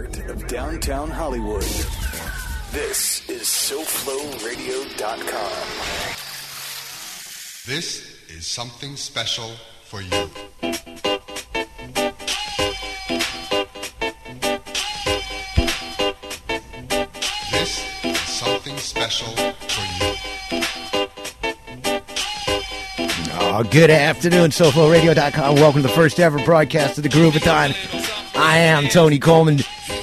heart of downtown Hollywood. This is SoFloRadio.com. This is something special for you. This is something special for you. Oh, good afternoon, SoFloRadio.com. Welcome to the first ever broadcast of the Groovathon. I am Tony Coleman.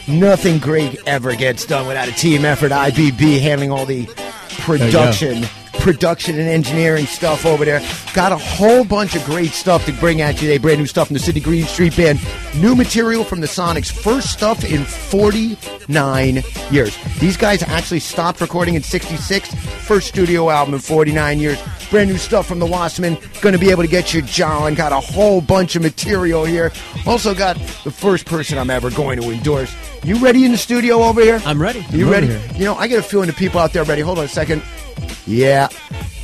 Nothing great ever gets done without a team effort. IBB handling all the production, production and engineering stuff over there. Got a whole bunch of great stuff to bring at you today. Brand new stuff from the City Green Street Band. New material from the Sonics. First stuff in 49 years. These guys actually stopped recording in 66. First studio album in 49 years. Brand new stuff from the Wasserman. Going to be able to get you jawing. Got a whole bunch of material here. Also got the first person I'm ever going to endorse. You ready in the studio over here? I'm ready. You I'm ready? You know, I get a feeling the people out there are ready. Hold on a second. Yeah.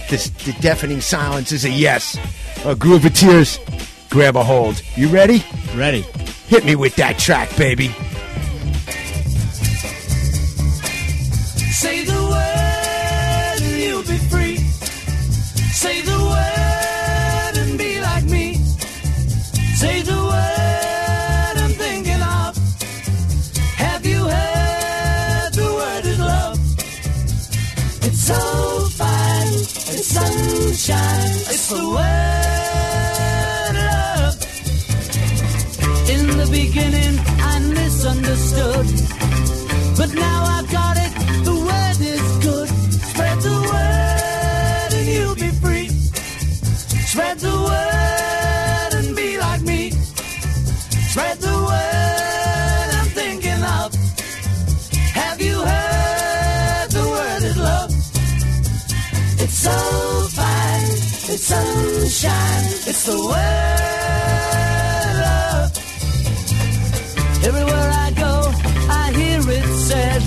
This the deafening silence is a yes. A groove of tears. Grab a hold. You ready? Ready. Hit me with that track, baby. Sunshine. It's the word love. In the beginning, I misunderstood. But now I've got it, the word is good. Spread the word and you'll be free. Spread the word and be like me. Spread the word I'm thinking of. Have you heard the word is love? It's so it's sunshine. It's the love. Everywhere I go, I hear it said.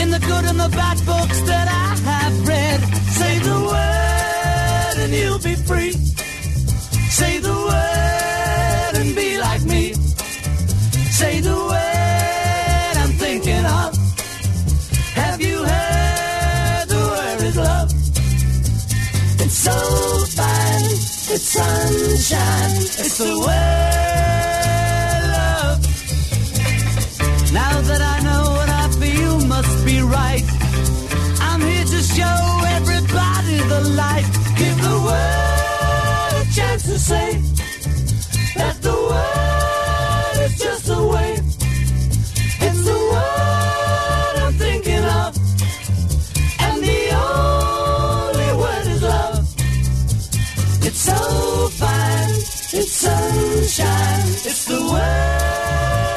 In the good and the bad books that I have read, say the it's sunshine, it's the word love. Now that I know what I feel must be right, I'm here to show everybody the light. Give the world a chance to say that the it's sunshine, it's the word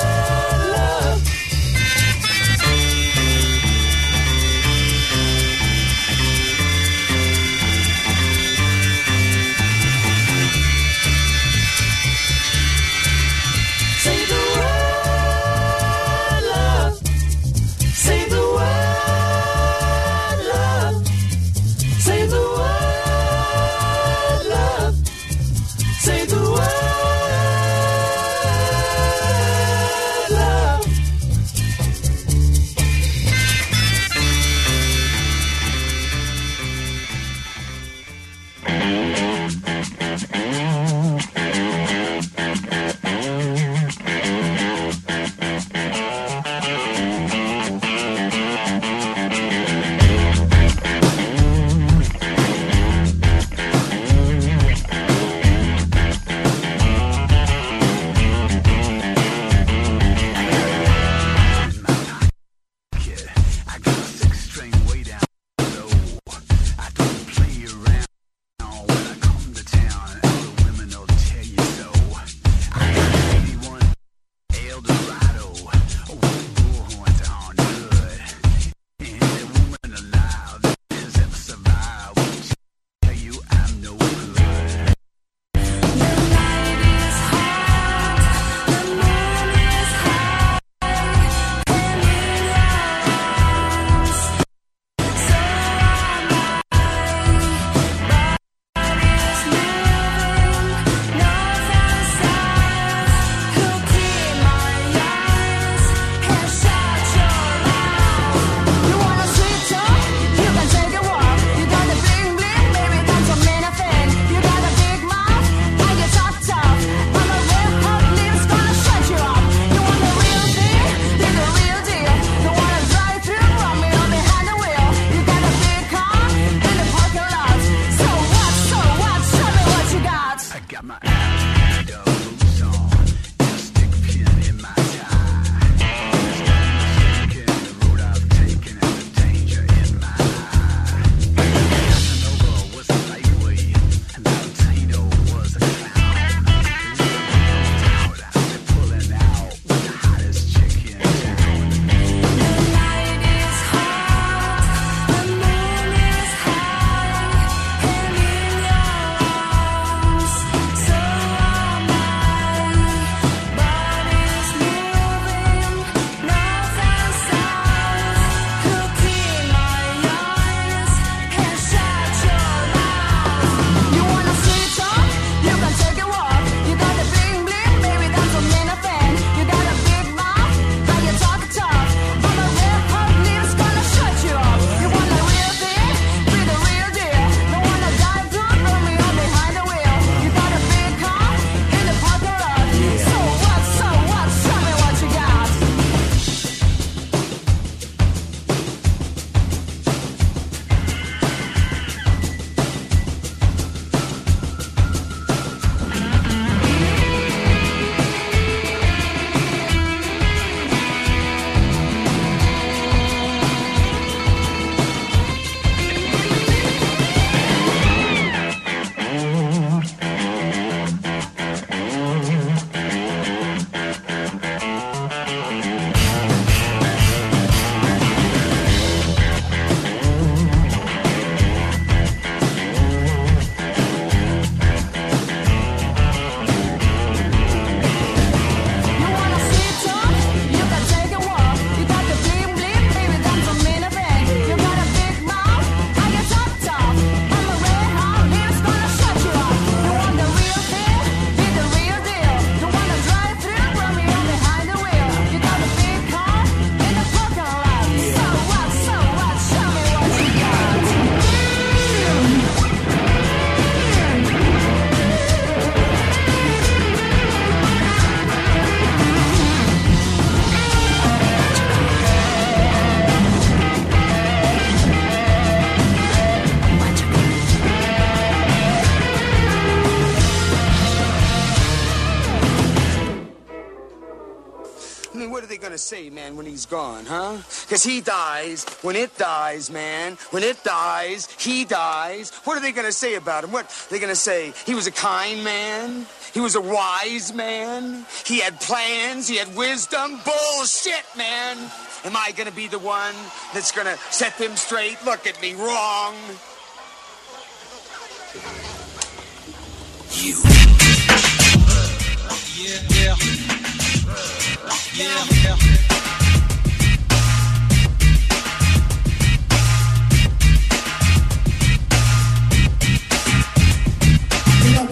Because he dies when it dies, man. When it dies, he dies. What are they going to say about him? What are they going to say? He was a kind man. He was a wise man. He had plans. He had wisdom. Bullshit, man. Am I going to be the one that's going to set them straight? Look at me wrong. You. Yeah, yeah. Yeah, yeah.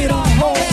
get on hold.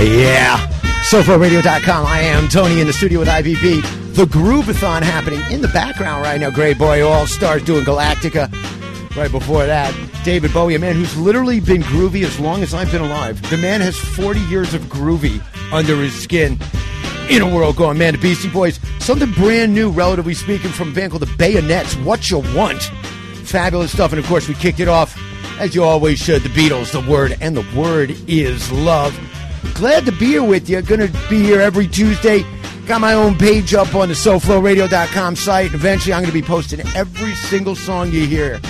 Yeah. SoFloRadio.com. I am Tony in the studio with IBB. The Groovathon happening in the background right now. Greyboy Allstars doing Galactica. Right before that, David Bowie, a man who's literally been groovy as long as I've been alive. The man has 40 years of groovy under his skin. In a world going, man, the Beastie Boys, something brand new, relatively speaking, from a band called the Bayonets. What you want? Fabulous stuff. And of course, we kicked it off, as you always should, the Beatles, the word, and the word is love. Glad to be here with you. Gonna be here every Tuesday. Got my own page up on the SoFloRadio.com site. Eventually, I'm gonna be posting every single song you hear.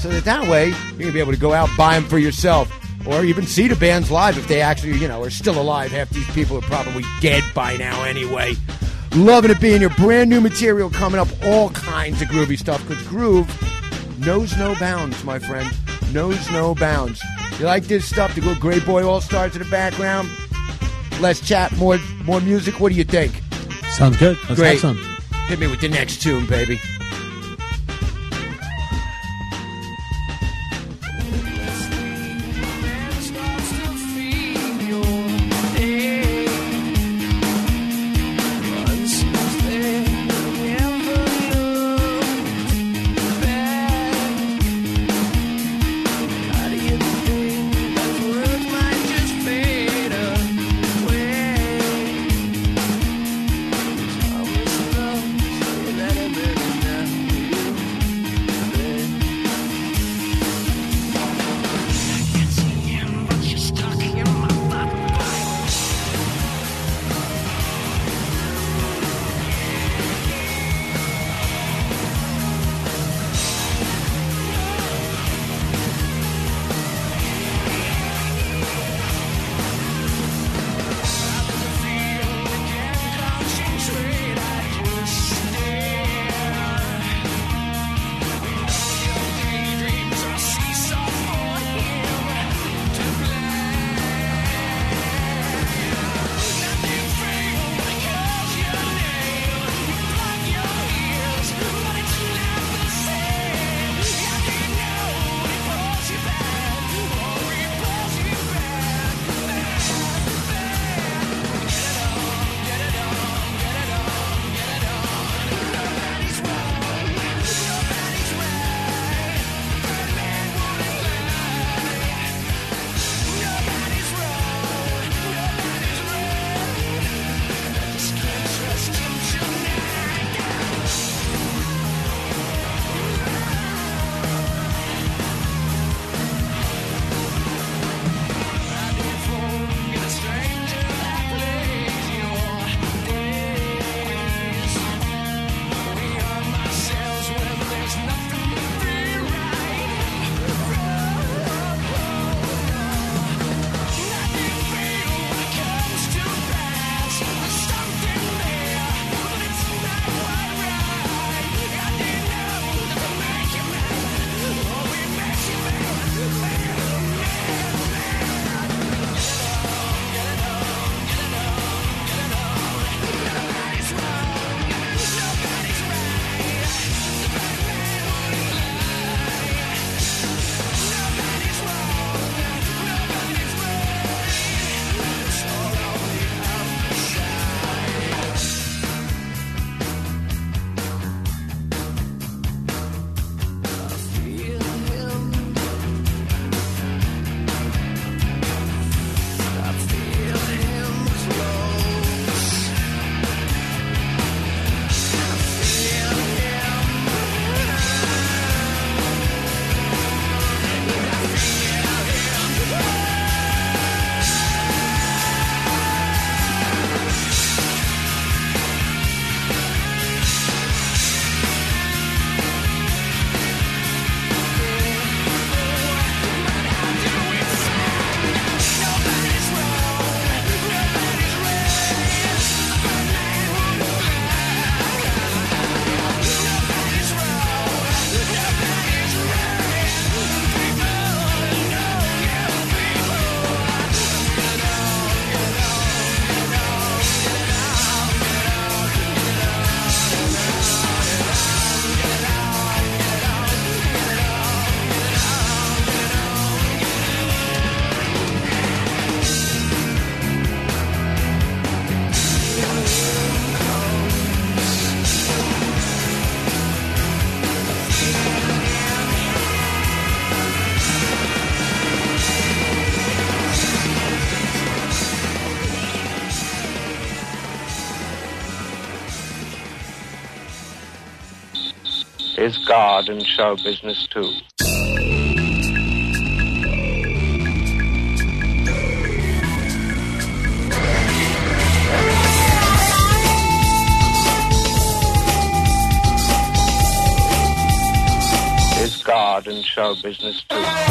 So that that way, you're gonna be able to go out, buy them for yourself, or even see the bands live if they actually, you know, are still alive. Half these people are probably dead by now anyway. Loving it being here. Brand new material coming up. All kinds of groovy stuff. Because groove knows no bounds, my friend. Knows no bounds. You like this stuff? The good Greyboy Allstars in the background. Let's chat more more music. What do you think? Sounds good. Let's Great. have some. Hit me with the next tune, baby. hard in show business too. God in show business too.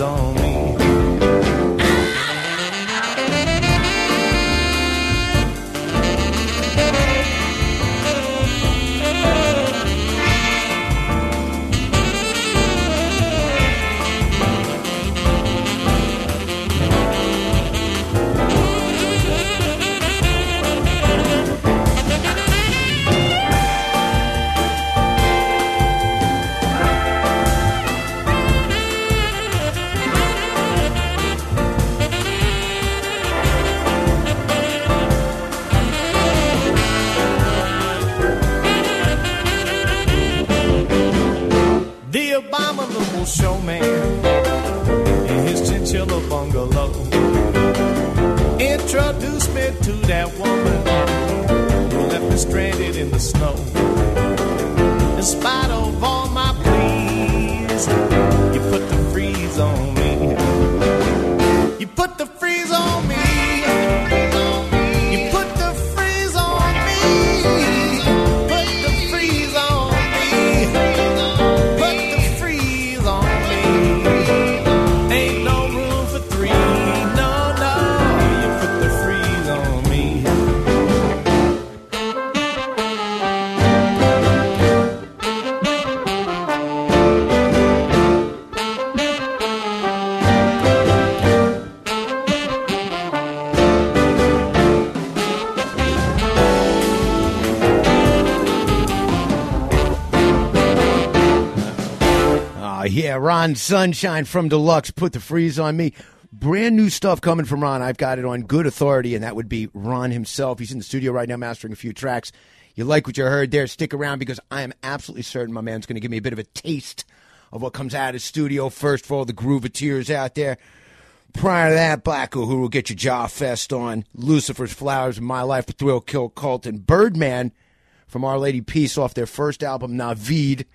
On me. Ron Sunshine from Deluxe put the freeze on me. Brand new stuff coming from Ron. I've got it on good authority, and that would be Ron himself. He's in the studio right now mastering a few tracks. You like what you heard there? Stick around because I am absolutely certain my man's going to give me a bit of a taste of what comes out of his studio first for all the grooveteers out there. Prior to that, Black Uhuru will get your jaw fest on. Lucifer's Flowers My Life, The Thrill Kill Cult, and Birdman from Our Lady Peace off their first album, Naveed.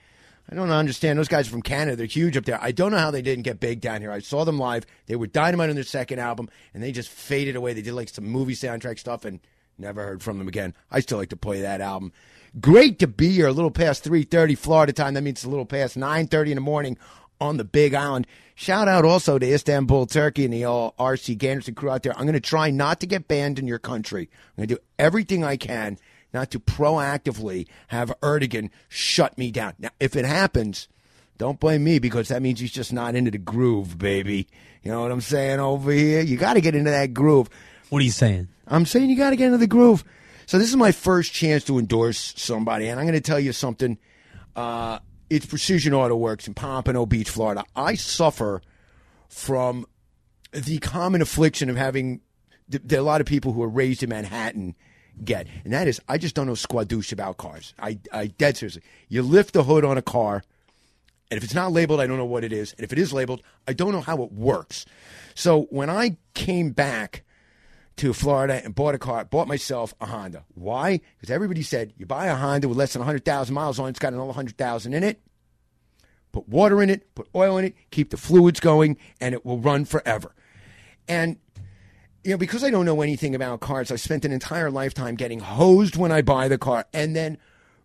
I don't understand. Those guys are from Canada. They're huge up there. I don't know how they didn't get big down here. I saw them live. They were dynamite on their second album, and they just faded away. They did like some movie soundtrack stuff and never heard from them again. I still like to play that album. Great to be here a little past 3.30 Florida time. That means it's a little past 9.30 in the morning on the Big Island. Shout out also to Istanbul, Turkey, and the all RC Ganderson crew out there. I'm going to try not to get banned in your country. I'm going to do everything I can not to proactively have Erdogan shut me down. Now, if it happens, don't blame me because that means he's just not into the groove, baby. You know what I'm saying over here? You got to get into that groove. What are you saying? I'm saying you got to get into the groove. So this is my first chance to endorse somebody, and I'm going to tell you something. Uh, it's Precision Auto Works in Pompano Beach, Florida. I suffer from the common affliction of having there are a lot of people who are raised in Manhattan get, and that is I just don't know squadouche about cars. I, I dead seriously. You lift the hood on a car, and if it's not labeled, I don't know what it is, and if it is labeled, I don't know how it works. So when I came back to Florida and bought a car, bought myself a Honda. Why? Because everybody said you buy a Honda with less than 100,000 miles on it, it's got another 100,000 in it. Put water in it, put oil in it, keep the fluids going, and it will run forever. And you know, because I don't know anything about cars, I spent an entire lifetime getting hosed when I buy the car and then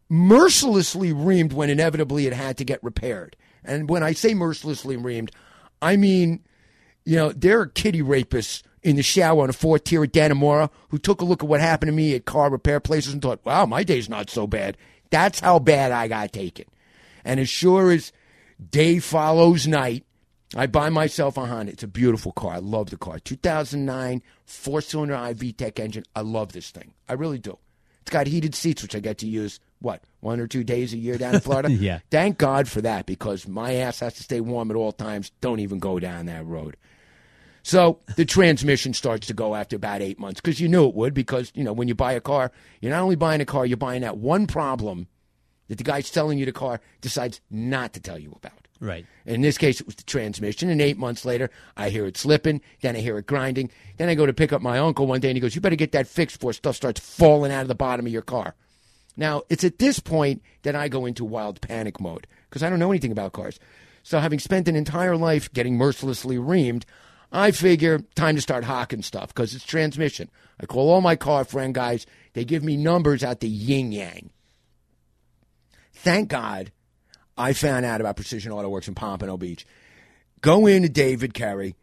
mercilessly reamed when inevitably it had to get repaired. And when I say mercilessly reamed, I mean, you know, there are kitty rapists in the shower on a fourth tier at Dannemora who took a look at what happened to me at car repair places and thought, wow, my day's not so bad. That's how bad I got taken. And as sure as day follows night, I buy myself a Honda. It's a beautiful car. I love the car. 2009 four cylinder i-VTEC engine. I love this thing. I really do. It's got heated seats, which I get to use, what, one or two days a year down in Florida? Yeah. Thank God for that because my ass has to stay warm at all times. Don't even go down that road. So the transmission starts to go after about eight months because you knew it would because, you know, when you buy a car, you're not only buying a car, you're buying that one problem that the guy selling you the car decides not to tell you about. Right. In this case, it was the transmission. And eight months later, I hear it slipping. Then I hear it grinding. Then I go to pick up my uncle one day, and he goes, "You better get that fixed before stuff starts falling out of the bottom of your car." Now, it's at this point that I go into wild panic mode because I don't know anything about cars. So, having spent an entire life getting mercilessly reamed, I figure time to start hawking stuff because it's transmission. I call all my car friend guys. They give me numbers at the yin yang. Thank God I found out about Precision Auto Works in Pompano Beach. Go in to David Carey,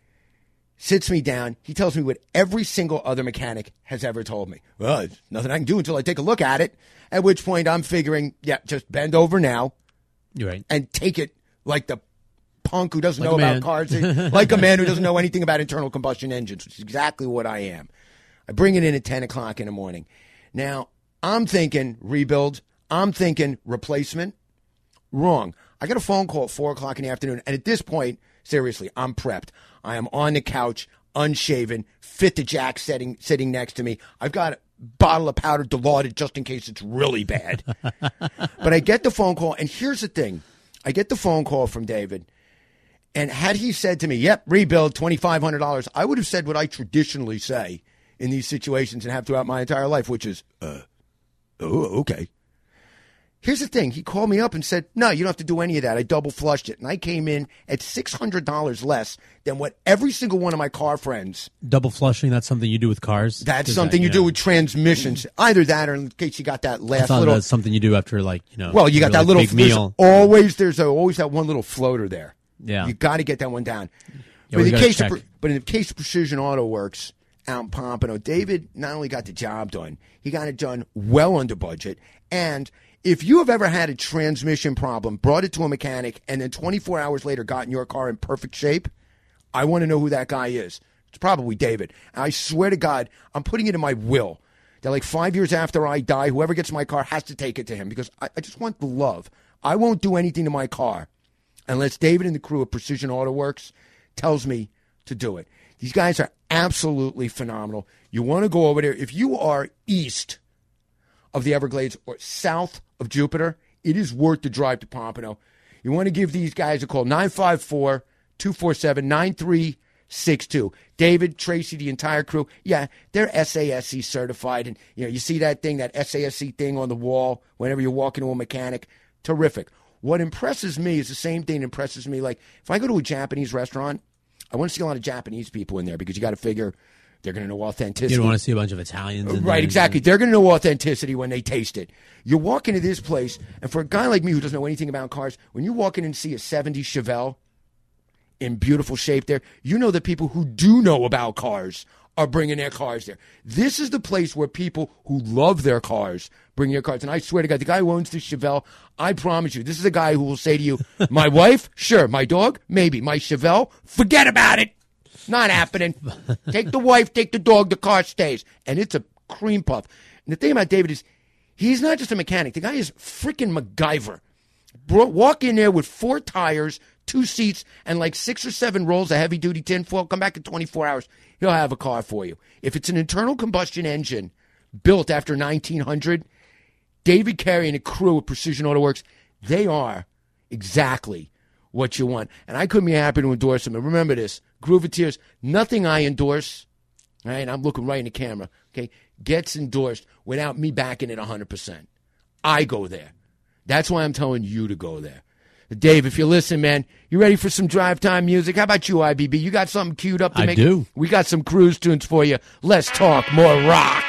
sits me down. He tells me what every single other mechanic has ever told me. Well, nothing I can do until I take a look at it. At which point I'm figuring, yeah, just bend over now right. and take it like the punk who doesn't Like know about cars, like a man who doesn't know anything about internal combustion engines, which is exactly what I am. I bring it in at 10 o'clock in the morning. Now, I'm thinking rebuild. I'm thinking replacement. Wrong. I got a phone call at 4 o'clock in the afternoon. And at this point, seriously, I'm prepped. I am on the couch, unshaven, fit the jack sitting, sitting next to me. I've got a bottle of powder dilaudid just in case it's really bad. but I get the phone call. And here's the thing I get the phone call from David. And had he said to me, yep, rebuild $2,500, I would have said what I traditionally say in these situations and have throughout my entire life, which is, uh, oh, okay. Here's the thing. He called me up and said, no, you don't have to do any of that. I double flushed it. And I came in at $600 less than what every single one of my car friends. Double flushing, that's something you do with cars? That's Is something that, you do know, with transmissions. Either that or in case you got that last little. that's something you do after, like, you know. Well, you got that little big meal. Always, there's a, always that one little floater there. Yeah. you got to get that one down. Yeah, but, in the case of, but in the case of Precision Auto Works out in Pompano, David not only got the job done, he got it done well under budget. And if you have ever had a transmission problem, brought it to a mechanic, and then 24 hours later gotten your car in perfect shape, I want to know who that guy is. It's probably David. I swear to God, I'm putting it in my will that like five years after I die, whoever gets my car has to take it to him because I, I just want the love. I won't do anything to my car unless David and the crew of Precision Auto Works tells me to do it. These guys are absolutely phenomenal. You want to go over there. If you are east of the Everglades or south of Jupiter, it is worth the drive to Pompano. You want to give these guys a call 954 247 9362. David, Tracy, the entire crew. Yeah, they're SASC certified. And, you know, you see that thing, that SASC thing on the wall whenever you walk into a mechanic. Terrific. What impresses me is the same thing impresses me. Like, if I go to a Japanese restaurant, I want to see a lot of Japanese people in there because you got to figure they're going to know authenticity. You don't want to see a bunch of Italians. in Right, exactly. They're going to know authenticity when they taste it. You walk into this place, and for a guy like me who doesn't know anything about cars, when you walk in and see a 70 Chevelle in beautiful shape there, you know that people who do know about cars are bringing their cars there. This is the place where people who love their cars bring their cars. And I swear to God, the guy who owns this Chevelle, I promise you, this is a guy who will say to you, my wife, sure. My dog, maybe. My Chevelle, forget about it. Not happening. take the wife, take the dog, the car stays. And it's a cream puff. And the thing about David is, he's not just a mechanic. The guy is freaking MacGyver. Bro, walk in there with four tires, two seats, and like six or seven rolls of heavy duty tinfoil. Come back in 24 hours. He'll have a car for you. If it's an internal combustion engine built after 1900, David Carey and a crew of Precision Auto Works, they are exactly what you want. And I couldn't be happy to endorse them. And remember this Grooveteers, nothing I endorse, all right, I'm looking right in the camera, okay, gets endorsed without me backing it 100%. I go there. That's why I'm telling you to go there. Dave, if you listen, man, you ready for some drive time music? How about you, IBB? You got something queued up to I make do. We got some cruise tunes for you. Let's talk more rock.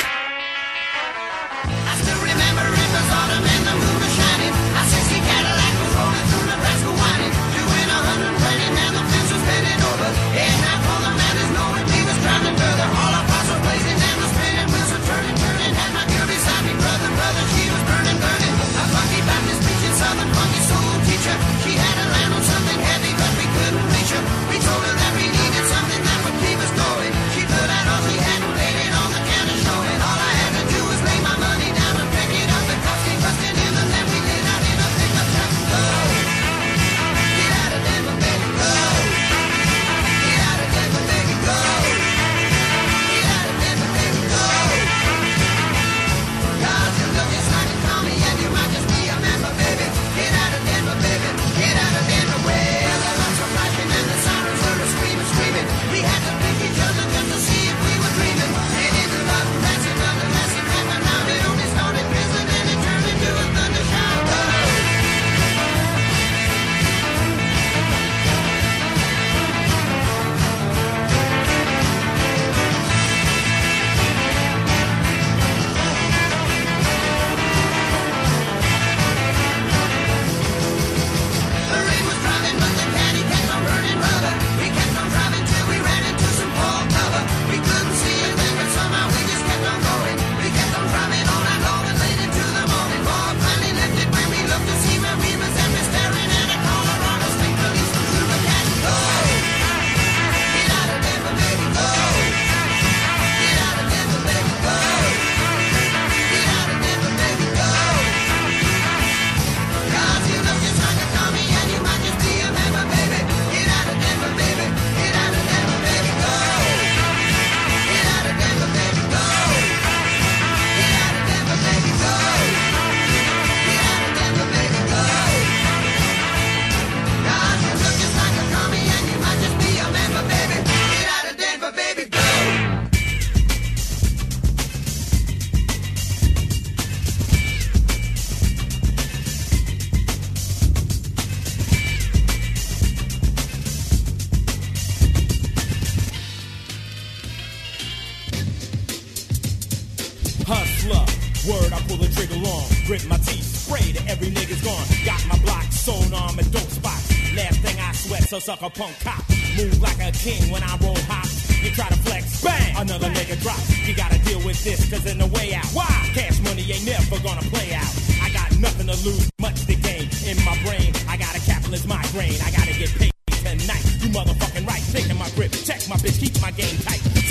A king when I roll hop. You try to flex, bang, another nigga drop. You gotta deal with this, cause in the way out. Why? Cash money ain't never gonna play out. I got nothing to lose, much to gain. In my brain, I got a capitalist migraine. I gotta get paid tonight. You motherfucking right, taking my grip. Check my bitch, keep my game tight.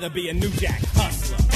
rather be a new jack hustler.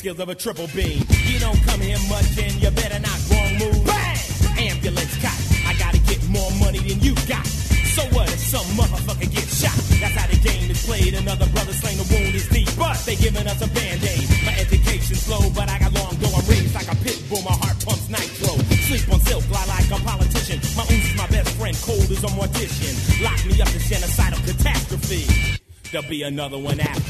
skills of a triple B. You don't come here much, then you better not wrong move. Bang! Ambulance cop, I gotta get more money than you got. So what if some motherfucker gets shot? That's how the game is played. Another brother slain, the wound is deep, but they giving us a band-aid. My education's slow, but I got long though. I'm raised like a pit bull, my heart pumps nitro. Sleep on silk, lie like a politician. My ooze is my best friend, cold as a mortician. Lock me up, in genocidal catastrophe. There'll be another one after.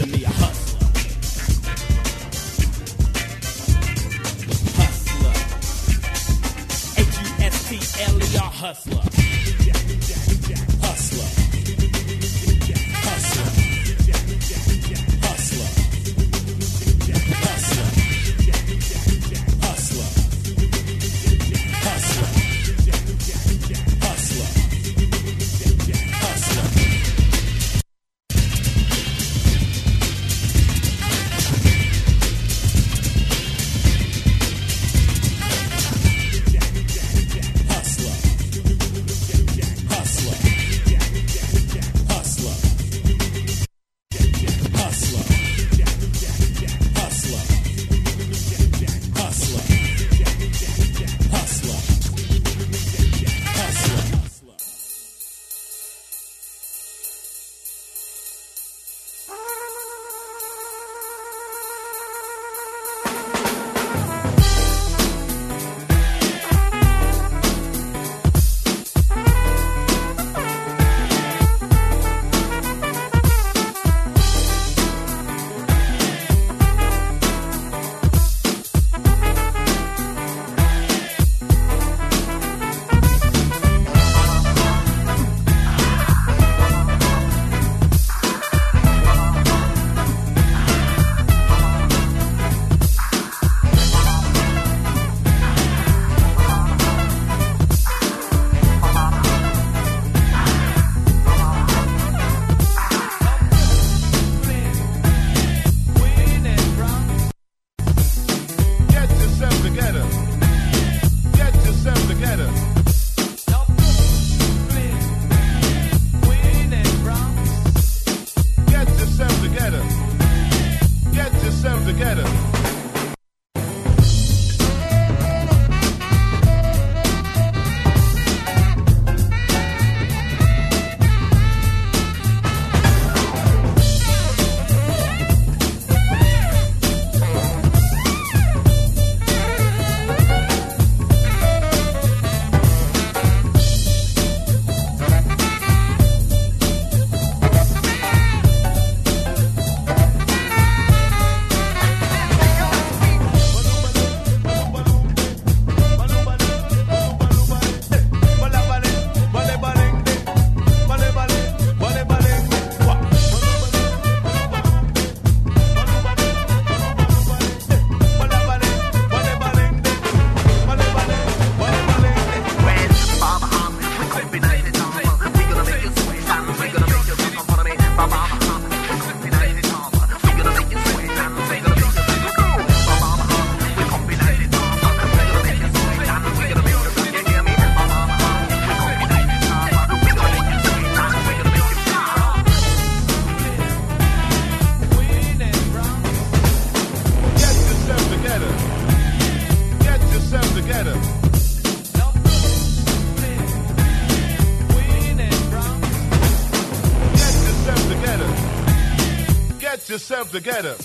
Together.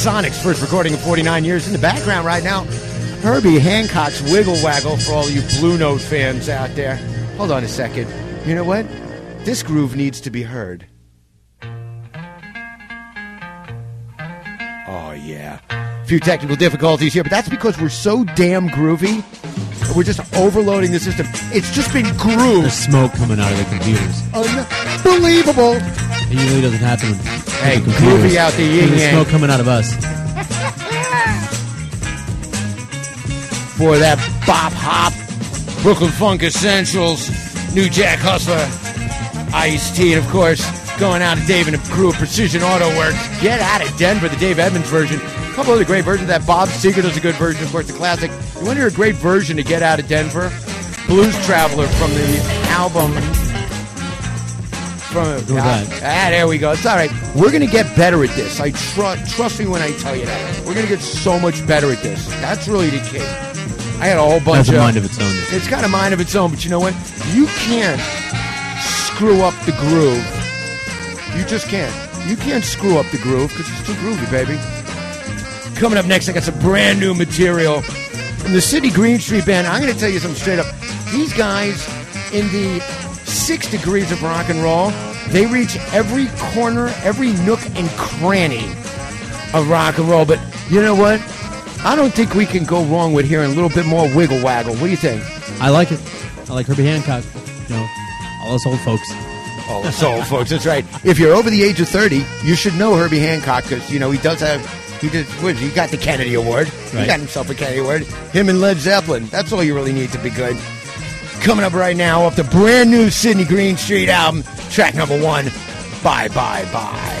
Sonic's first recording in 49 years in the background right now. Herbie Hancock's Wiggle Waggle for all you Blue Note fans out there. Hold on a second. You know what? This groove needs to be heard. Oh, yeah. A few technical difficulties here, but that's because we're so damn groovy. We're just overloading the system. It's just been grooved. There's smoke coming out of the computers. Unbelievable. It usually doesn't happen. Hey, groovy out the yin yang. smoke coming out of us. for that bop hop, Brooklyn Funk Essentials, New Jack Hustler, Ice T, and of course, going out to Dave and the crew of Precision Auto Works. Get out of Denver, the Dave Edmunds version. A couple other great versions. That Bob Seger does a good version, of course, the classic. You want to hear a great version to Get Out of Denver? Blues Traveler from the album. Was ah, ah, there we go. It's all right. We're gonna get better at this. I tru- trust me when I tell you that. We're gonna get so much better at this. That's really the key. I had a whole bunch of mind of its own. It's got a mind of its own, but you know what? You can't screw up the groove. You just can't. You can't screw up the groove because it's too groovy, baby. Coming up next, I got some brand new material from the City Green Street Band. I'm going to tell you something straight up. These guys, in the six degrees of rock and roll, they reach every corner, every nook and cranny of rock and roll. But you know what? I don't think we can go wrong with hearing a little bit more wiggle waggle. What do you think? I like it. I like Herbie Hancock. You know, all us old folks. Oh, old folks, that's right. If you're over the age of 30, you should know Herbie Hancock because, you know, he does have, he did, what, he got the Kennedy Award. He got himself a Kennedy Award. Him and Led Zeppelin. That's all you really need to be good. Coming up right now off the brand new Sydney Green Street album, track number one, Bye Bye Bye.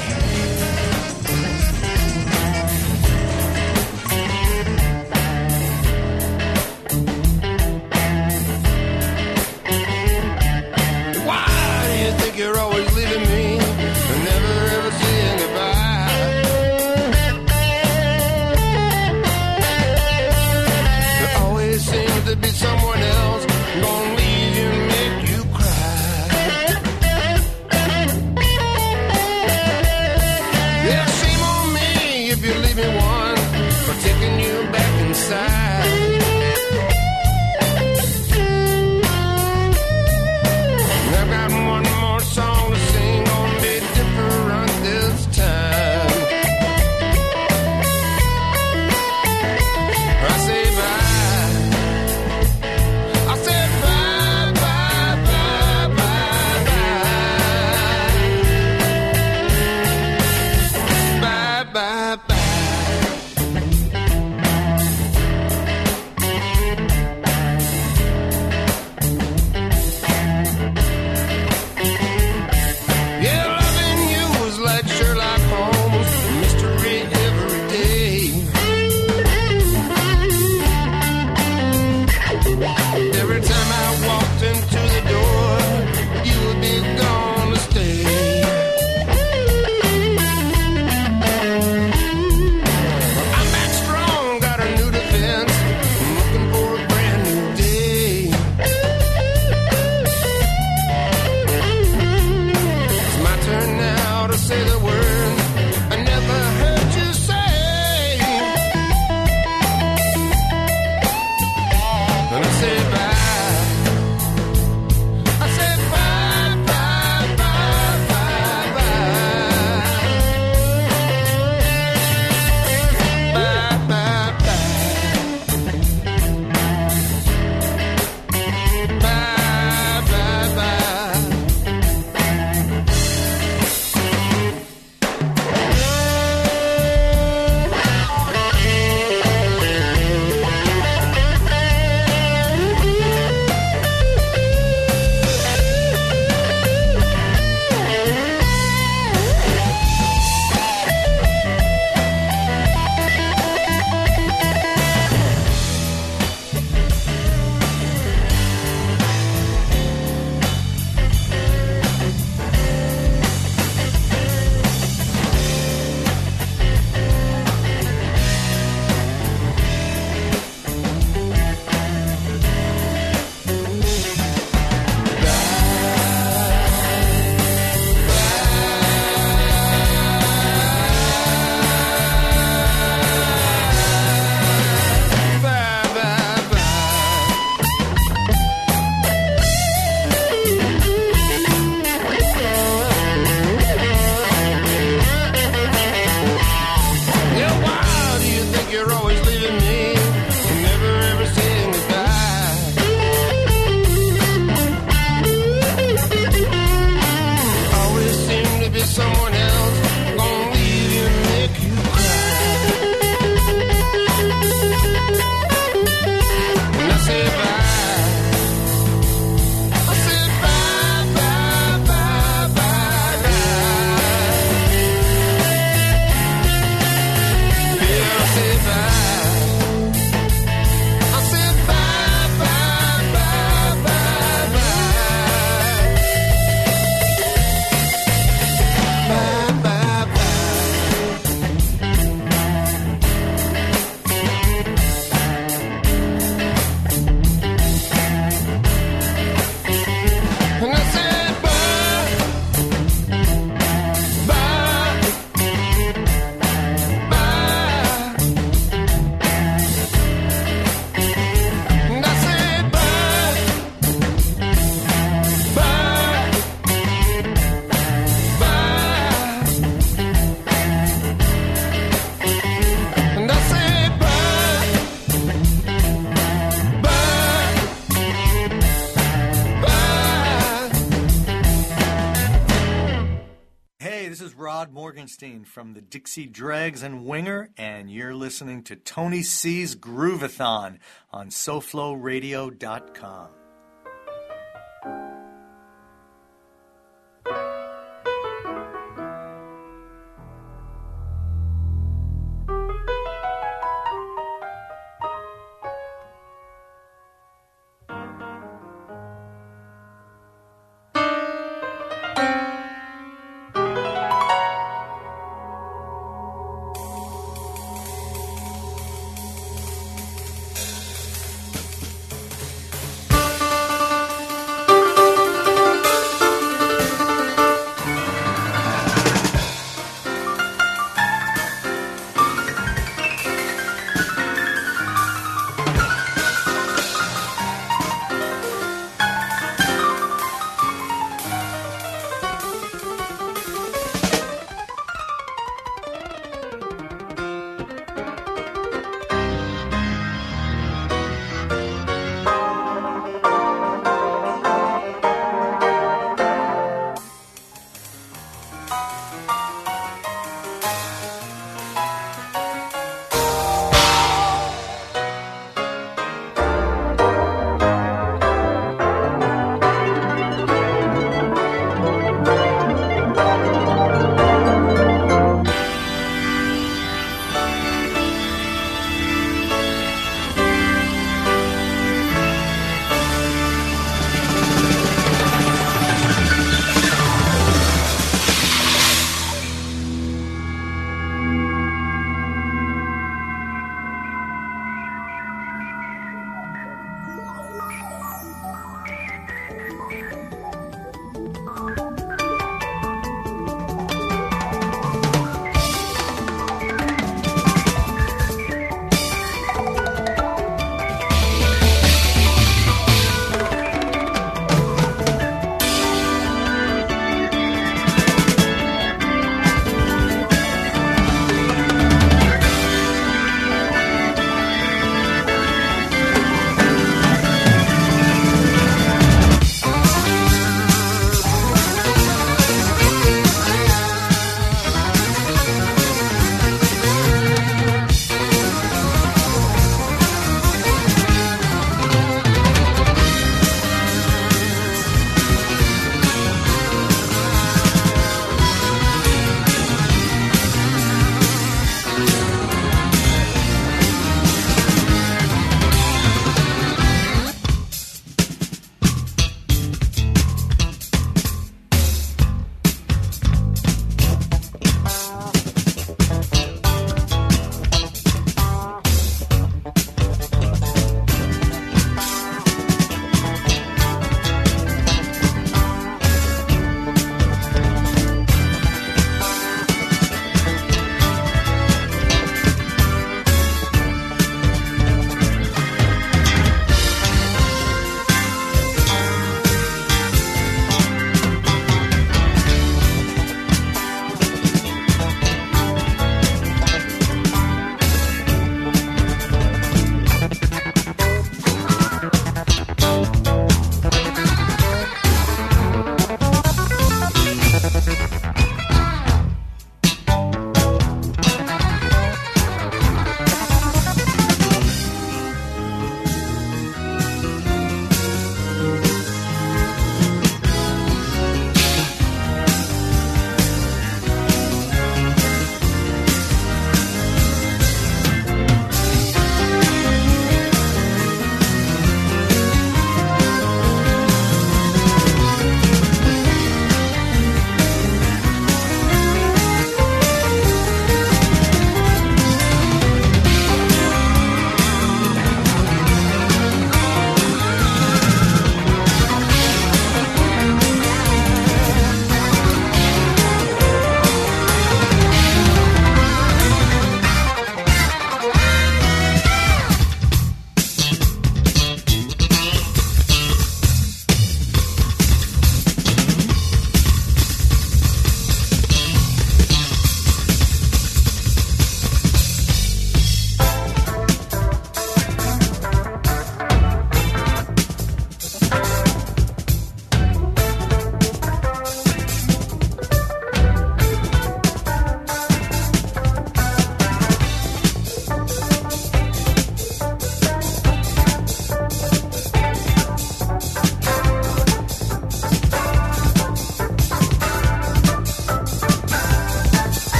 From the Dixie Dregs and Winger, and you're listening to Tony C's Groovathon on SoFloRadio.com.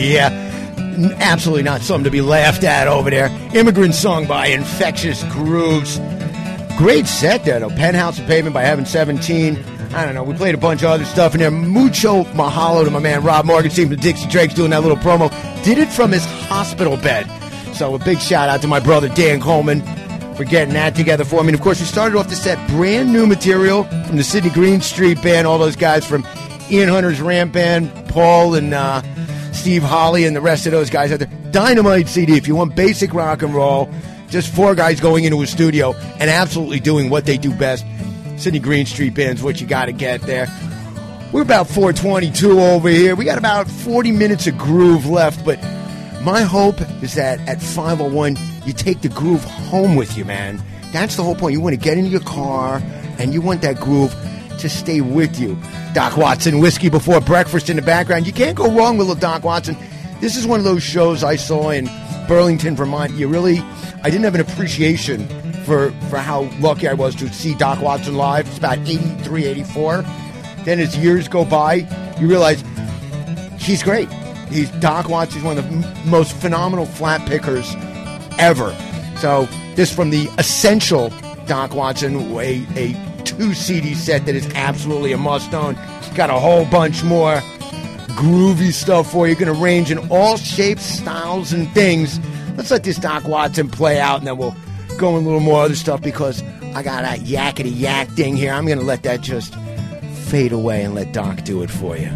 yeah. Absolutely not something to be laughed at over there. Immigrant song by Infectious Grooves. Great set there, though. Penthouse and Pavement by Heaven 17. I don't know. We played a bunch of other stuff in there. Mucho mahalo to my man Rob Morgan. Morgenstein from Dixie Dregs doing that little promo. Did it from his hospital bed. So a big shout out to my brother Dan Coleman for getting that together for me. And of course, we started off the set brand new material from the Sydney Green Street Band, all those guys from Ian Hunter's Rant Band, Paul and uh, Steve Holley, and the rest of those guys out there. Dynamite CD. If you want basic rock and roll, just four guys going into a studio and absolutely doing what they do best. Sydney Green Street Band's what you got to get there. We're about 422 over here. We got about 40 minutes of groove left, but my hope is that at 501, you take the groove home with you, man. That's the whole point. You want to get into your car and you want that groove to stay with you. Doc Watson, Whiskey Before Breakfast in the background. You can't go wrong with little Doc Watson. This is one of those shows I saw in Burlington, Vermont. You really, I didn't have an appreciation for, for how lucky I was to see Doc Watson live. It's about 83, 84. Then as years go by, you realize he's great. He's Doc Watson. He's one of the m- most phenomenal flat pickers ever. So this from the essential Doc Watson, a, a two CD set that is absolutely a must own. It's Got a whole bunch more groovy stuff for you. Going to range in all shapes, styles, and things. Let's let this Doc Watson play out, and then we'll go in a little more other stuff because I got that yakety yak thing here. I'm going to let that just fade away and let Doc do it for you.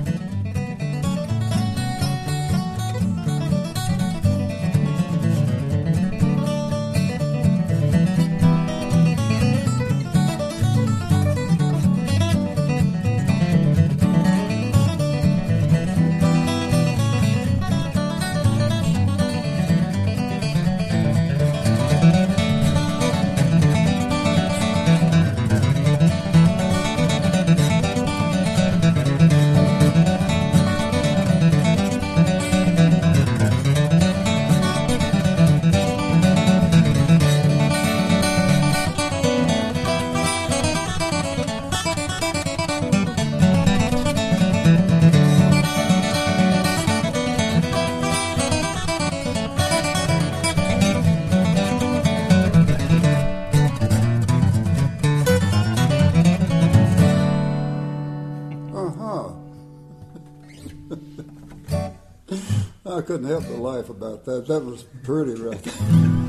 Couldn't help but laugh about that. That was pretty. You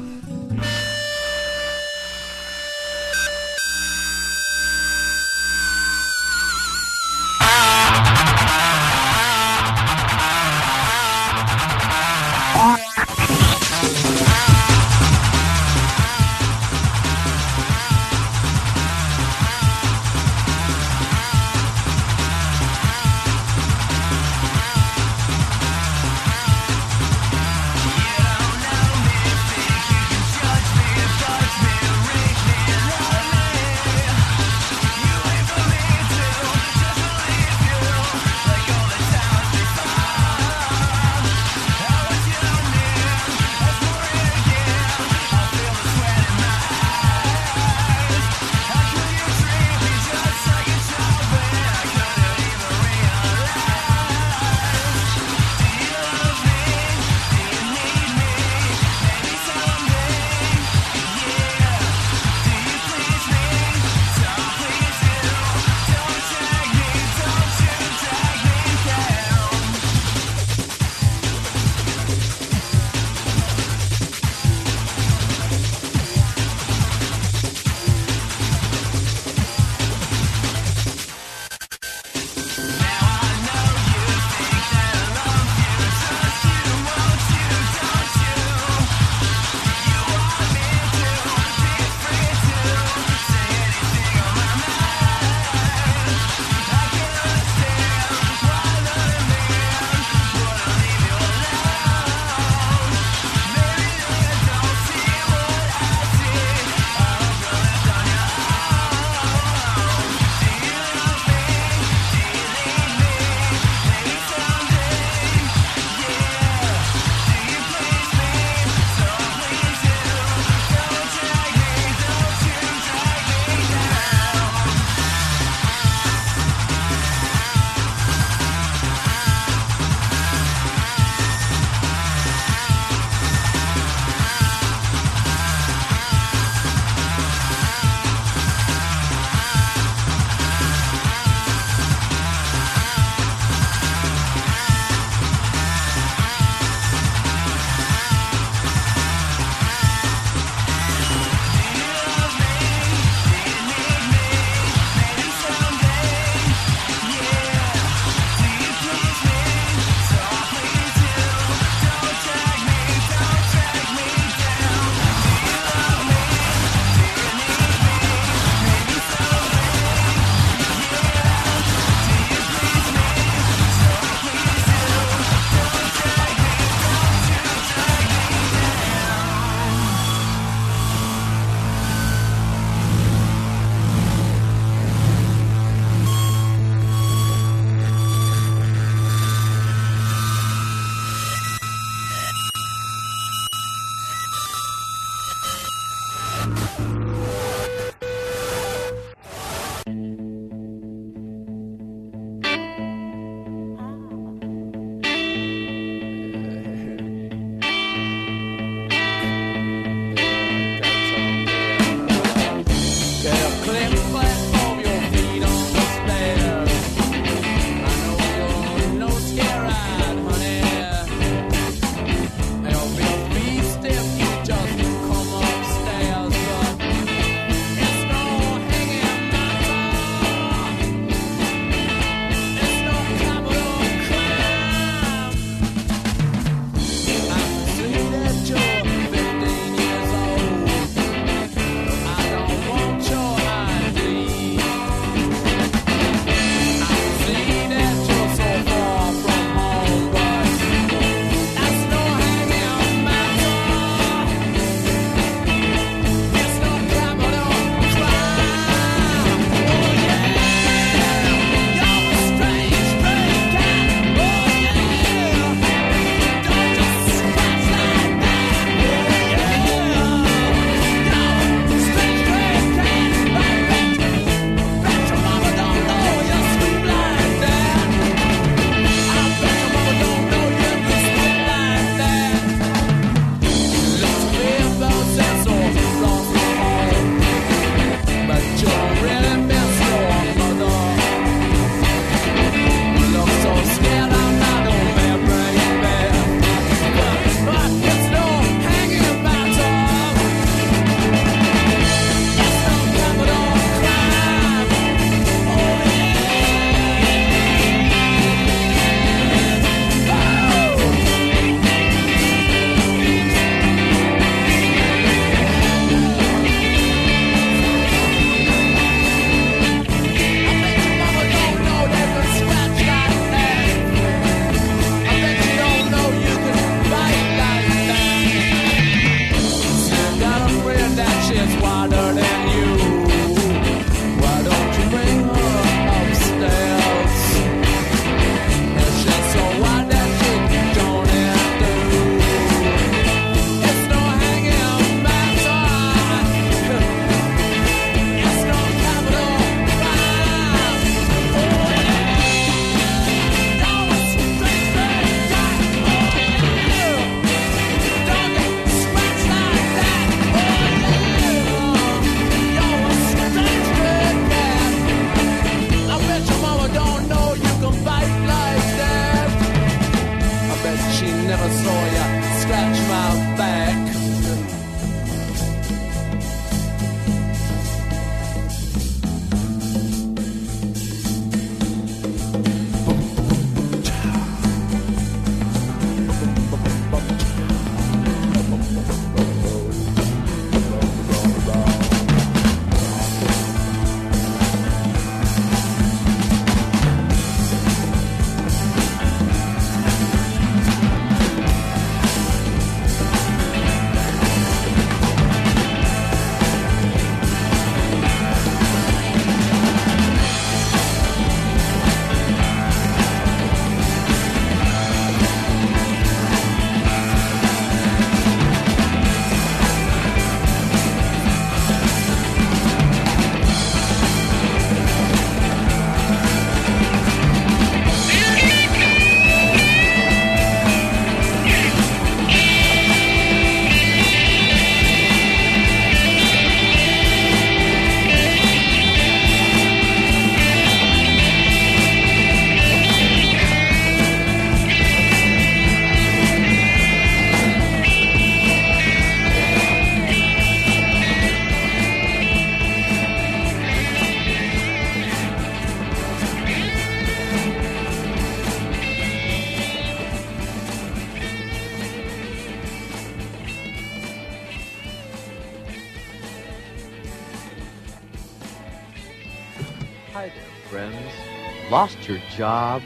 job?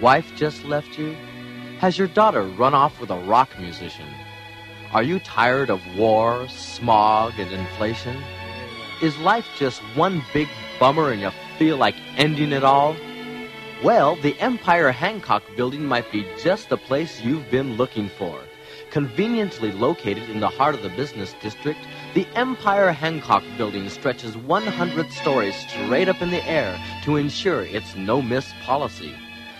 Wife just left you? Has your daughter run off with a rock musician? Are you tired of war, smog, and inflation? Is life just one big bummer and you feel like ending it all? Well, the Empire Hancock Building might be just the place you've been looking for. Conveniently located in the heart of the business district, the Empire Hancock Building stretches 100 stories straight up in the air to ensure its no miss policy.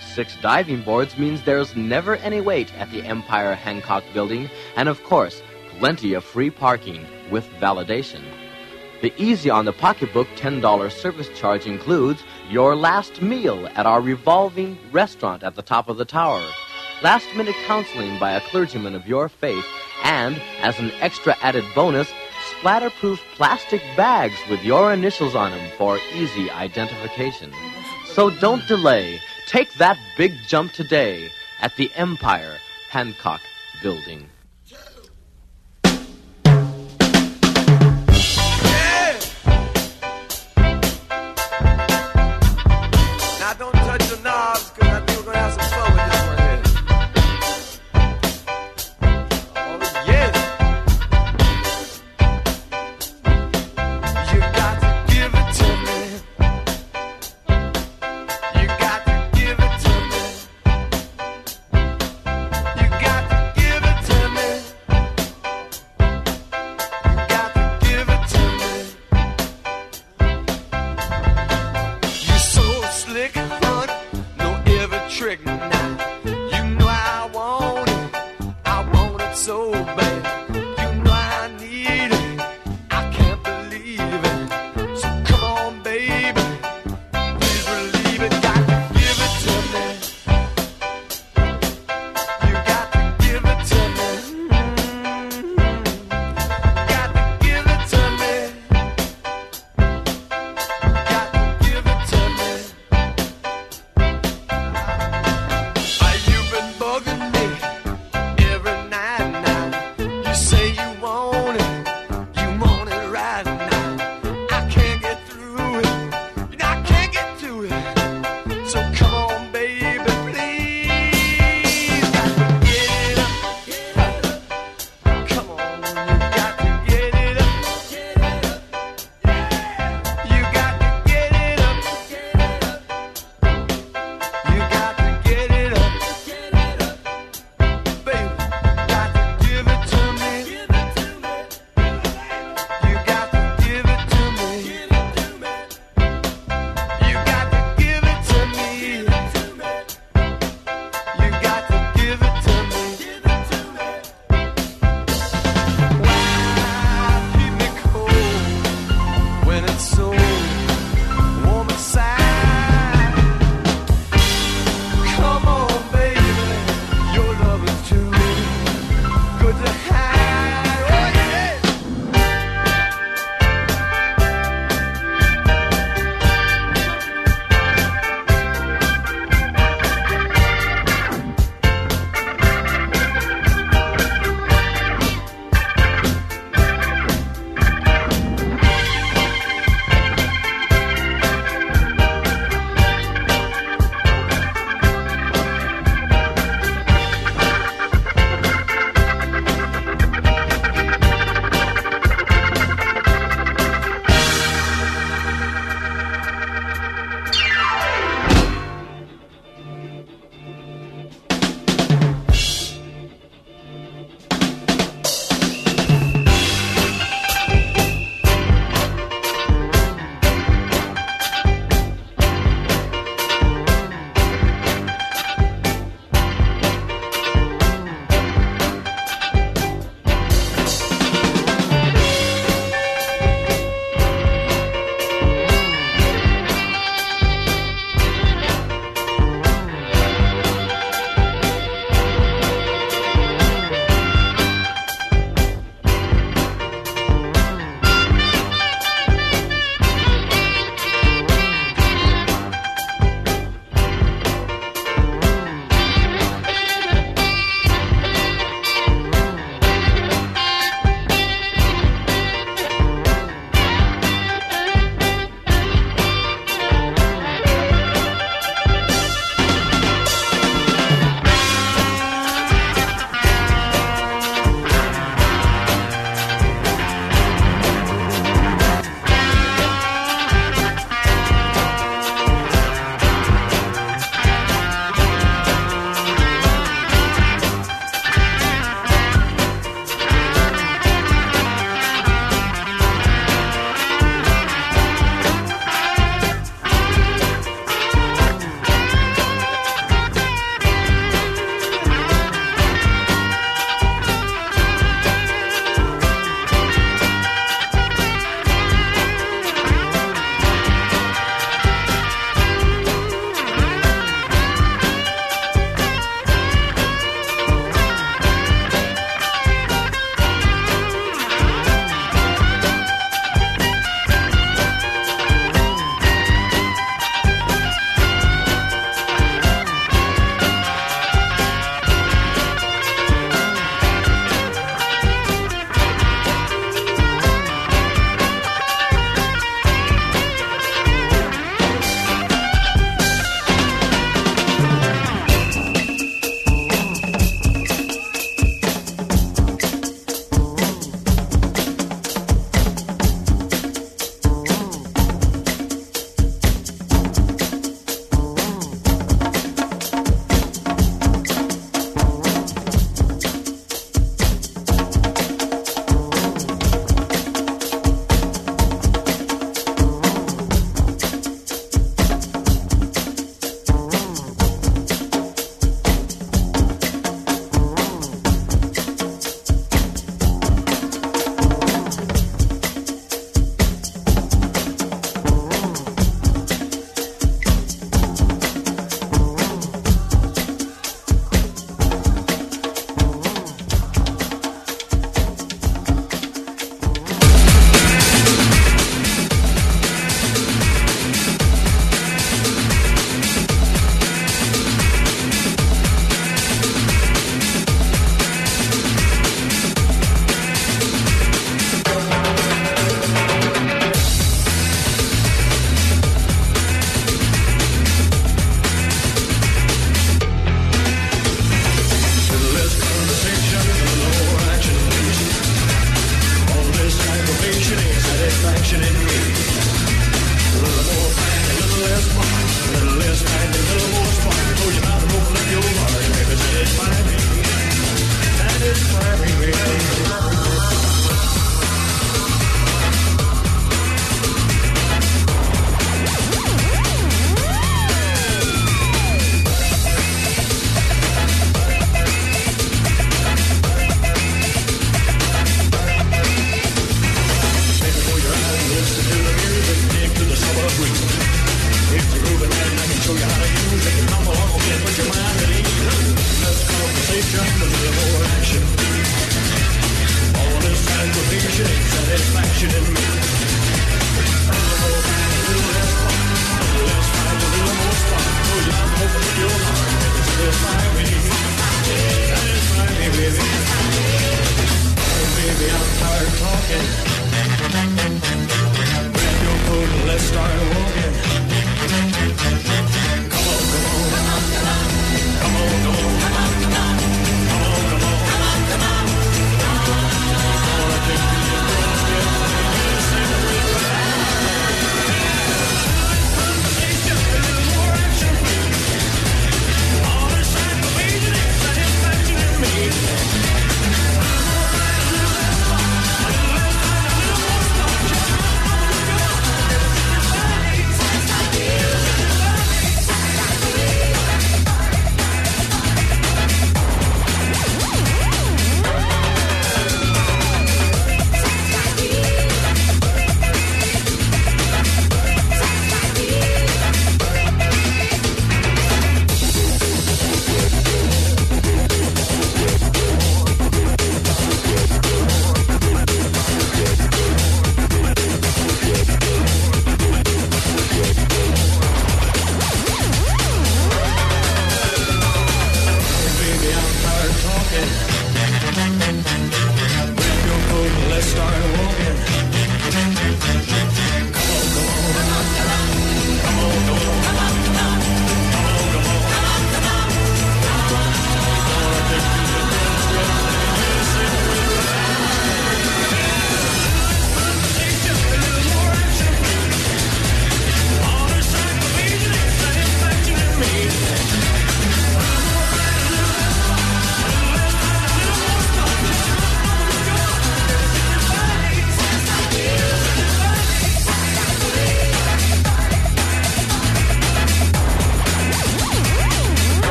Six diving boards means there's never any wait at the Empire Hancock Building, and of course, plenty of free parking with validation. The easy on the pocketbook $10 service charge includes your last meal at our revolving restaurant at the top of the tower, last minute counseling by a clergyman of your faith, and as an extra added bonus, splatterproof plastic bags with your initials on them for easy identification. So don't delay. Take that big jump today at the Empire Hancock Building.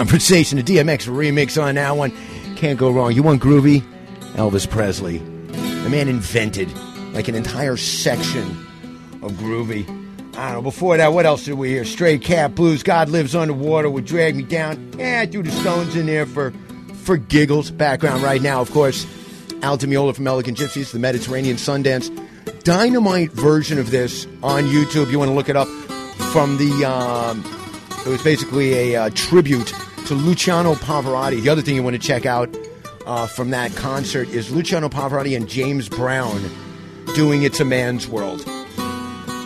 Conversation. A DMX remix on that one. Can't go wrong. You want groovy? Elvis Presley. The man invented like an entire section of groovy. I don't know. Before that, what else did we hear? Stray Cat Blues. God Lives Underwater would drag me down. Yeah, threw the Stones in there for for giggles. Background right now, of course. Al Di Meola from Elegant Gypsies, the Mediterranean Sundance. Dynamite version of this on YouTube. You want to look it up from the. Um, it was basically a uh, tribute to Luciano Pavarotti. The other thing you want to check out uh, from that concert is Luciano Pavarotti and James Brown doing It's a Man's World.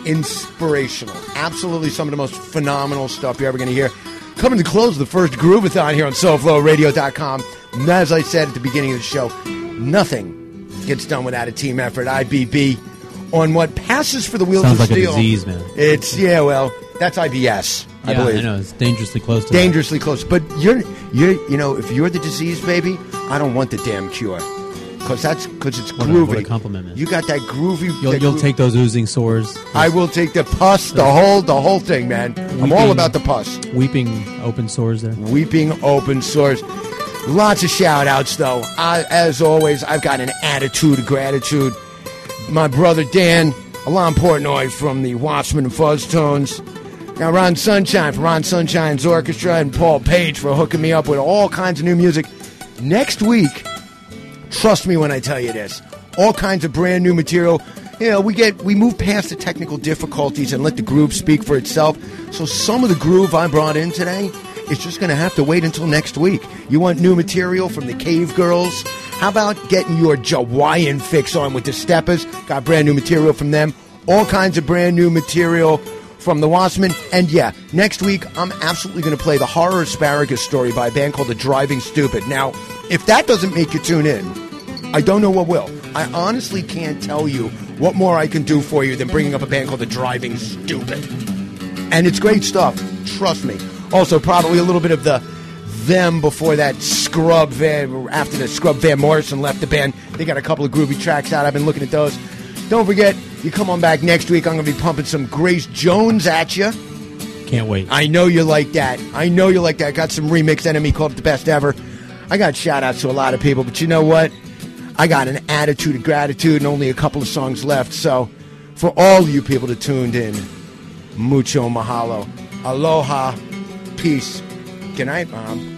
Inspirational. Absolutely some of the most phenomenal stuff you're ever going to hear. Coming to close the first Groovathon here on SoFlowRadio.com. And As I said at the beginning of the show, nothing gets done without a team effort. IBB on what passes for the wheels Sounds of like a steel. disease, man. It's, yeah, well, that's IBS, I yeah, believe I know it's dangerously close to dangerously close. But you're you're you know if you're the disease, baby, I don't want the damn cure because that's because it's That. What a, groovy. what a compliment, man. You got that groovy. You'll, that you'll gro- take those oozing sores. I will take the pus, the whole the whole thing, man. I'm all about the pus. Weeping open sores there. Weeping open sores. Lots of shout outs, though. I, as always, I've got an attitude of gratitude. My brother Dan, Alon Portnoy from the Watchmen and Fuzz Tones. Now, Ron Sunshine from Ron Sunshine's Orchestra and Paul Page for hooking me up with all kinds of new music. Next week, trust me when I tell you this, all kinds of brand new material. You know, we get we move past the technical difficulties and let the groove speak for itself. So some of the groove I brought in today is just going to have to wait until next week. You want new material from the Cave Girls? How about getting your Jawaiian fix on with the Steppers? Got brand new material from them. All kinds of brand new material from the Wasserman. And yeah, next week I'm absolutely going to play the horror asparagus story by a band called The Driving Stupid. Now, if that doesn't make you tune in, I don't know what will. I honestly can't tell you what more I can do for you than bringing up a band called The Driving Stupid. And it's great stuff. Trust me. Also, probably a little bit of the them before that scrub Van, after the scrub Van Morrison left the band. They got a couple of groovy tracks out. I've been looking at those. Don't forget, You come on back next week. I'm going to be pumping some Grace Jones at you. Can't wait. I know you like that. I know you like that. Got some remix enemy called it the best ever. I got shout outs to a lot of people, but you know what? I got an attitude of gratitude and only a couple of songs left. So, for all you people that tuned in, mucho mahalo. Aloha. Peace. Good night, Mom.